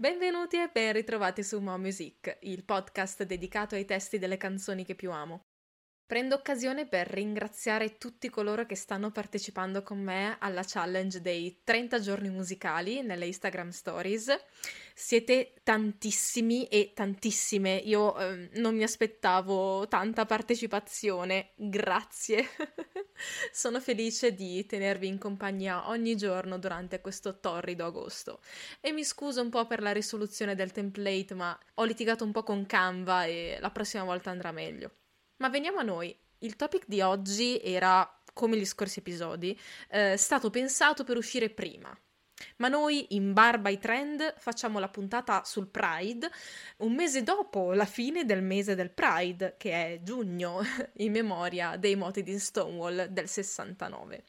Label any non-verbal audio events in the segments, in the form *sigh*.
Benvenuti e ben ritrovati su Mo Music, il podcast dedicato ai testi delle canzoni che più amo. Prendo occasione per ringraziare tutti coloro che stanno partecipando con me alla challenge dei 30 giorni musicali nelle Instagram Stories. Siete tantissimi e tantissime. Io eh, non mi aspettavo tanta partecipazione. Grazie. *laughs* Sono felice di tenervi in compagnia ogni giorno durante questo torrido agosto. E mi scuso un po' per la risoluzione del template, ma ho litigato un po' con Canva e la prossima volta andrà meglio. Ma veniamo a noi. Il topic di oggi era, come gli scorsi episodi, eh, stato pensato per uscire prima. Ma noi in barba ai trend facciamo la puntata sul Pride un mese dopo la fine del mese del Pride, che è giugno, *laughs* in memoria dei moti di Stonewall del 69.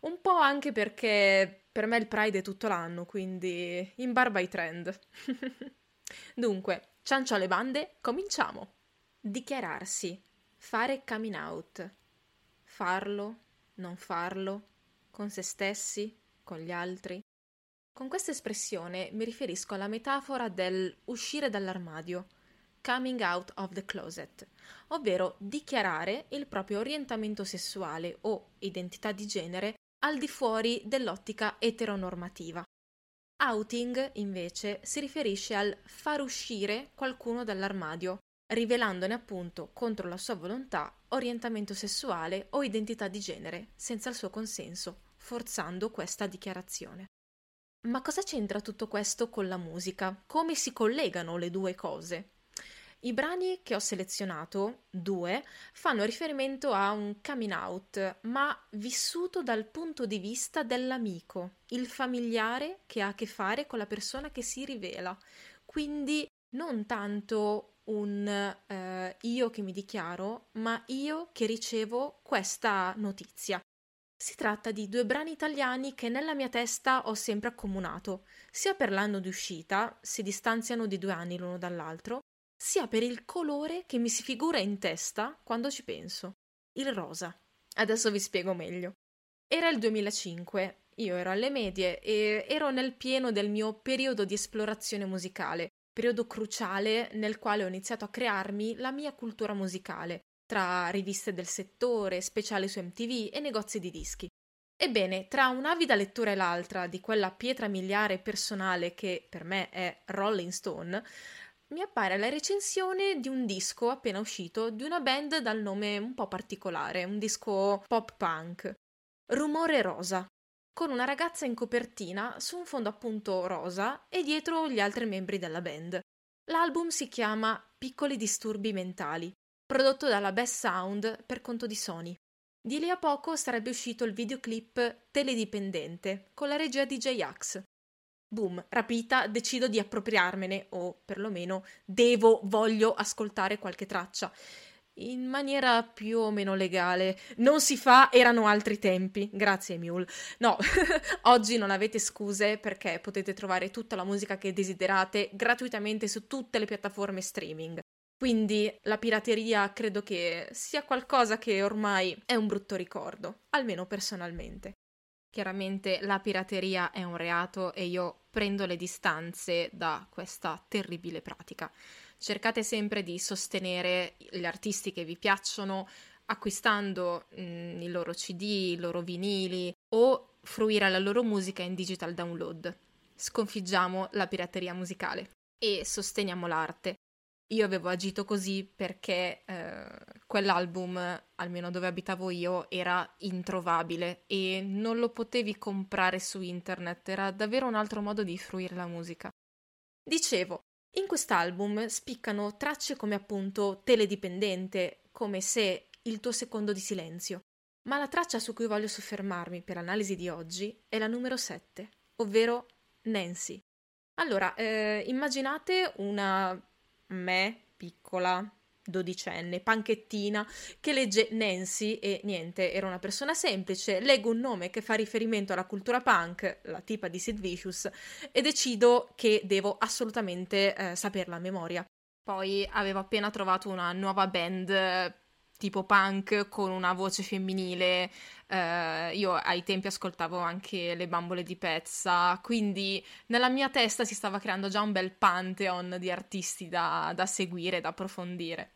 Un po' anche perché per me il Pride è tutto l'anno, quindi in barba ai trend. *laughs* Dunque, ciancio alle bande, cominciamo. Dichiararsi. Fare coming out. Farlo, non farlo, con se stessi, con gli altri. Con questa espressione mi riferisco alla metafora del uscire dall'armadio, coming out of the closet, ovvero dichiarare il proprio orientamento sessuale o identità di genere al di fuori dell'ottica eteronormativa. Outing, invece, si riferisce al far uscire qualcuno dall'armadio, rivelandone appunto contro la sua volontà orientamento sessuale o identità di genere, senza il suo consenso, forzando questa dichiarazione. Ma cosa c'entra tutto questo con la musica? Come si collegano le due cose? I brani che ho selezionato, due, fanno riferimento a un coming out, ma vissuto dal punto di vista dell'amico, il familiare che ha a che fare con la persona che si rivela. Quindi non tanto un eh, io che mi dichiaro, ma io che ricevo questa notizia. Si tratta di due brani italiani che nella mia testa ho sempre accomunato, sia per l'anno di uscita, si distanziano di due anni l'uno dall'altro, sia per il colore che mi si figura in testa quando ci penso, il rosa. Adesso vi spiego meglio. Era il 2005, io ero alle medie e ero nel pieno del mio periodo di esplorazione musicale, periodo cruciale nel quale ho iniziato a crearmi la mia cultura musicale, tra riviste del settore, speciali su MTV e negozi di dischi. Ebbene, tra un'avida lettura e l'altra di quella pietra miliare personale che per me è Rolling Stone, mi appare la recensione di un disco appena uscito di una band dal nome un po' particolare, un disco pop punk. Rumore Rosa, con una ragazza in copertina su un fondo appunto rosa e dietro gli altri membri della band. L'album si chiama Piccoli disturbi mentali, prodotto dalla Best Sound per conto di Sony. Di lì a poco sarebbe uscito il videoclip Teledipendente con la regia di J-Ax. Boom, rapita, decido di appropriarmene, o perlomeno devo, voglio ascoltare qualche traccia in maniera più o meno legale. Non si fa, erano altri tempi. Grazie, Mule. No, *laughs* oggi non avete scuse perché potete trovare tutta la musica che desiderate gratuitamente su tutte le piattaforme streaming. Quindi la pirateria credo che sia qualcosa che ormai è un brutto ricordo, almeno personalmente. Chiaramente la pirateria è un reato e io prendo le distanze da questa terribile pratica cercate sempre di sostenere gli artisti che vi piacciono acquistando mh, mm, i loro CD, i loro vinili o fruire la loro musica in digital download. Sconfiggiamo la pirateria musicale e sosteniamo l'arte. Io avevo agito così perché eh, quell'album, almeno dove abitavo io, era introvabile e non lo potevi comprare su internet, era davvero un altro modo di fruire la musica. Dicevo, in quest'album spiccano tracce come appunto Teledipendente, come se il tuo secondo di silenzio. Ma la traccia su cui voglio soffermarmi per l'analisi di oggi è la numero 7, ovvero Nancy. Allora, eh, immaginate una me piccola, dodicenne, panchettina, che legge Nancy e niente, era una persona semplice, leggo un nome che fa riferimento alla cultura punk, la tipa di Sid Vicious, e decido che devo assolutamente eh, saperla a memoria. Poi avevo appena trovato una nuova band tipo punk con una voce femminile. Uh, io ai tempi ascoltavo anche le bambole di pezza, quindi nella mia testa si stava creando già un bel pantheon di artisti da, da seguire, da approfondire.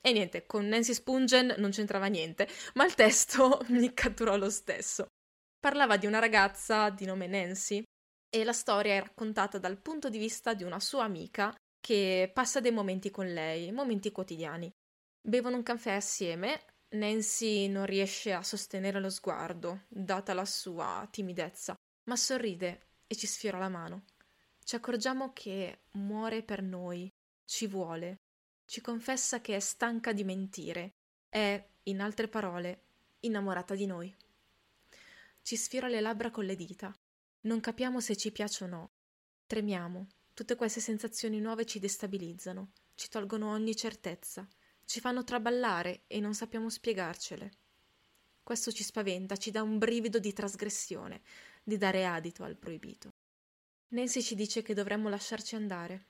E niente, con Nancy Spungen non c'entrava niente, ma il testo *laughs* mi catturò lo stesso. Parlava di una ragazza di nome Nancy e la storia è raccontata dal punto di vista di una sua amica che passa dei momenti con lei, momenti quotidiani. Bevono un caffè assieme, Nancy non riesce a sostenere lo sguardo, data la sua timidezza, ma sorride e ci sfiora la mano. Ci accorgiamo che muore per noi, ci vuole, ci confessa che è stanca di mentire, è, in altre parole, innamorata di noi. Ci sfiora le labbra con le dita. Non capiamo se ci piace o no. Tremiamo. Tutte queste sensazioni nuove ci destabilizzano, ci tolgono ogni certezza, ci fanno traballare e non sappiamo spiegarcele. Questo ci spaventa, ci dà un brivido di trasgressione, di dare adito al proibito. Nancy ci dice che dovremmo lasciarci andare.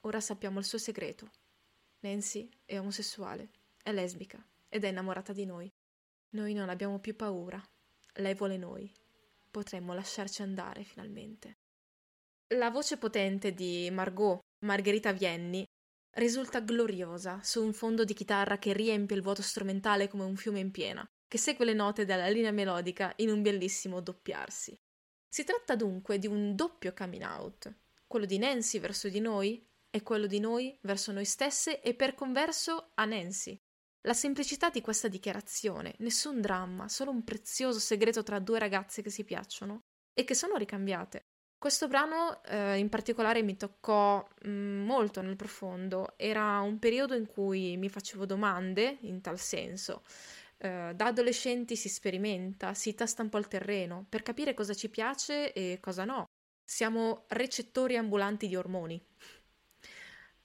Ora sappiamo il suo segreto. Nancy è omosessuale, è lesbica ed è innamorata di noi. Noi non abbiamo più paura. Lei vuole noi. Potremmo lasciarci andare finalmente. La voce potente di Margot, Margherita Vienni, risulta gloriosa su un fondo di chitarra che riempie il vuoto strumentale come un fiume in piena, che segue le note della linea melodica in un bellissimo doppiarsi. Si tratta dunque di un doppio coming out, quello di Nancy verso di noi e quello di noi verso noi stesse e per converso a Nancy. La semplicità di questa dichiarazione, nessun dramma, solo un prezioso segreto tra due ragazze che si piacciono e che sono ricambiate. Questo brano eh, in particolare mi toccò mh, mm, molto nel profondo, era un periodo in cui mi facevo domande in tal senso. Uh, da adolescenti si sperimenta, si tasta un po' il terreno per capire cosa ci piace e cosa no. Siamo recettori ambulanti di ormoni.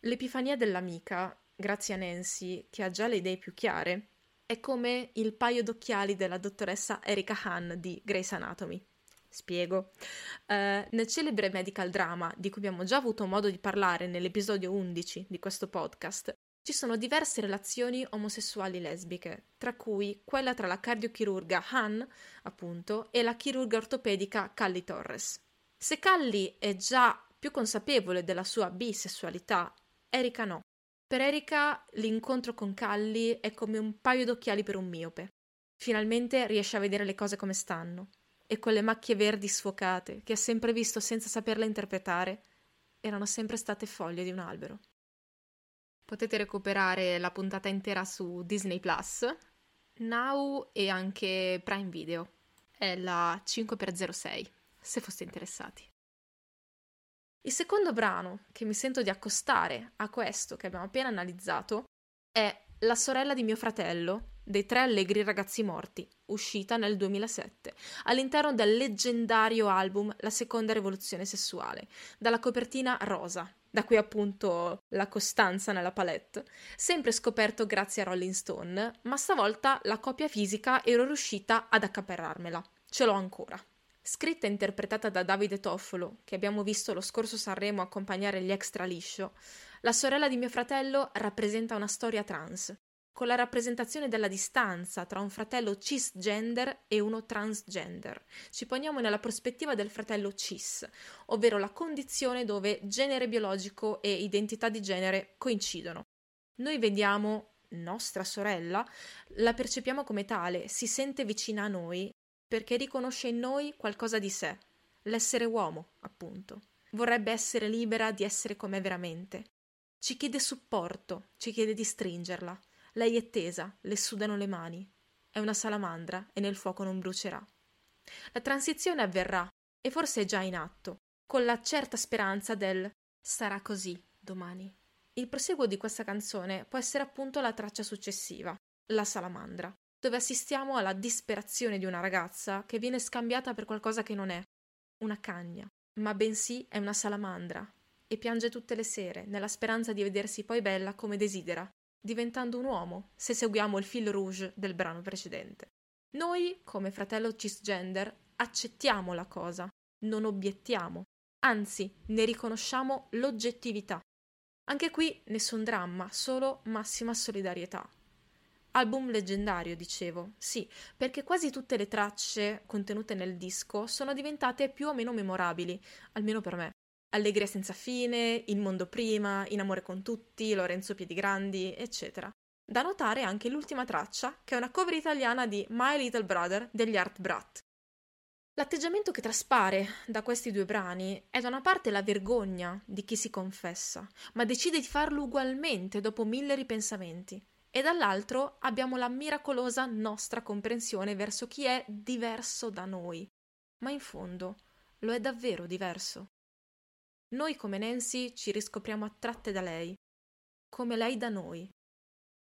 L'epifania dell'amica, grazie a Nancy, che ha già le idee più chiare, è come il paio d'occhiali della dottoressa Erika Hahn di Grey's Anatomy. Spiego. Uh, nel celebre medical drama, di cui abbiamo già avuto modo di parlare nell'episodio 11 di questo podcast, ci sono diverse relazioni omosessuali lesbiche, tra cui quella tra la cardiochirurga Han, appunto, e la chirurga ortopedica Callie Torres. Se Callie è già più consapevole della sua bisessualità Erika no. Per Erika l'incontro con Calli è come un paio d'occhiali per un miope. Finalmente riesce a vedere le cose come stanno. E quelle macchie verdi sfocate, che ha sempre visto senza saperle interpretare, erano sempre state foglie di un albero. Potete recuperare la puntata intera su Disney Plus, Now e anche Prime Video. È la 5x06, se foste interessati. Il secondo brano che mi sento di accostare a questo che abbiamo appena analizzato è La sorella di mio fratello dei tre allegri ragazzi morti, uscita nel 2007, all'interno del leggendario album La seconda rivoluzione sessuale, dalla copertina rosa, da qui appunto la costanza nella palette, sempre scoperto grazie a Rolling Stone, ma stavolta la copia fisica ero riuscita ad accaparrarmela. Ce l'ho ancora. Scritta e interpretata da Davide Toffolo, che abbiamo visto lo scorso Sanremo accompagnare gli extra liscio, la sorella di mio fratello rappresenta una storia trans, con la rappresentazione della distanza tra un fratello cisgender e uno transgender. Ci poniamo nella prospettiva del fratello cis, ovvero la condizione dove genere biologico e identità di genere coincidono. Noi vediamo nostra sorella, la percepiamo come tale, si sente vicina a noi perché riconosce in noi qualcosa di sé, l'essere uomo, appunto. Vorrebbe essere libera di essere com'è veramente. Ci chiede supporto, ci chiede di stringerla. Lei è tesa, le sudano le mani. È una salamandra e nel fuoco non brucerà. La transizione avverrà, e forse è già in atto, con la certa speranza del sarà così domani. Il proseguo di questa canzone può essere appunto la traccia successiva, la salamandra dove assistiamo alla disperazione di una ragazza che viene scambiata per qualcosa che non è, una cagna, ma bensì è una salamandra, e piange tutte le sere nella speranza di vedersi poi bella come desidera, diventando un uomo, se seguiamo il fil rouge del brano precedente. Noi, come fratello cisgender, accettiamo la cosa, non obiettiamo, anzi ne riconosciamo l'oggettività. Anche qui nessun dramma, solo massima solidarietà. Album leggendario, dicevo, sì, perché quasi tutte le tracce contenute nel disco sono diventate più o meno memorabili, almeno per me. Allegria senza fine, Il mondo prima, In amore con tutti, Lorenzo Piedigrandi, eccetera. Da notare anche l'ultima traccia, che è una cover italiana di My Little Brother degli Art Brat. L'atteggiamento che traspare da questi due brani è da una parte la vergogna di chi si confessa, ma decide di farlo ugualmente dopo mille ripensamenti e dall'altro abbiamo la miracolosa nostra comprensione verso chi è diverso da noi. Ma in fondo lo è davvero diverso. Noi come Nancy ci riscopriamo attratte da lei, come lei da noi.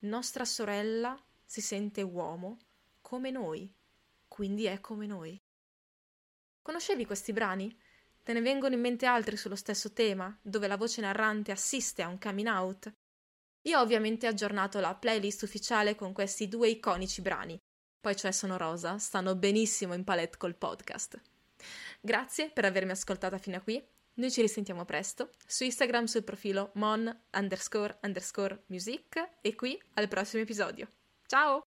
Nostra sorella si sente uomo come noi, quindi è come noi. Conoscevi questi brani? Te ne vengono in mente altri sullo stesso tema, dove la voce narrante assiste a un coming out? Io ho ovviamente aggiornato la playlist ufficiale con questi due iconici brani. Poi cioè sono rosa, stanno benissimo in palette col podcast. Grazie per avermi ascoltata fino a qui. Noi ci risentiamo presto su Instagram sul profilo mon underscore underscore music e qui al prossimo episodio. Ciao!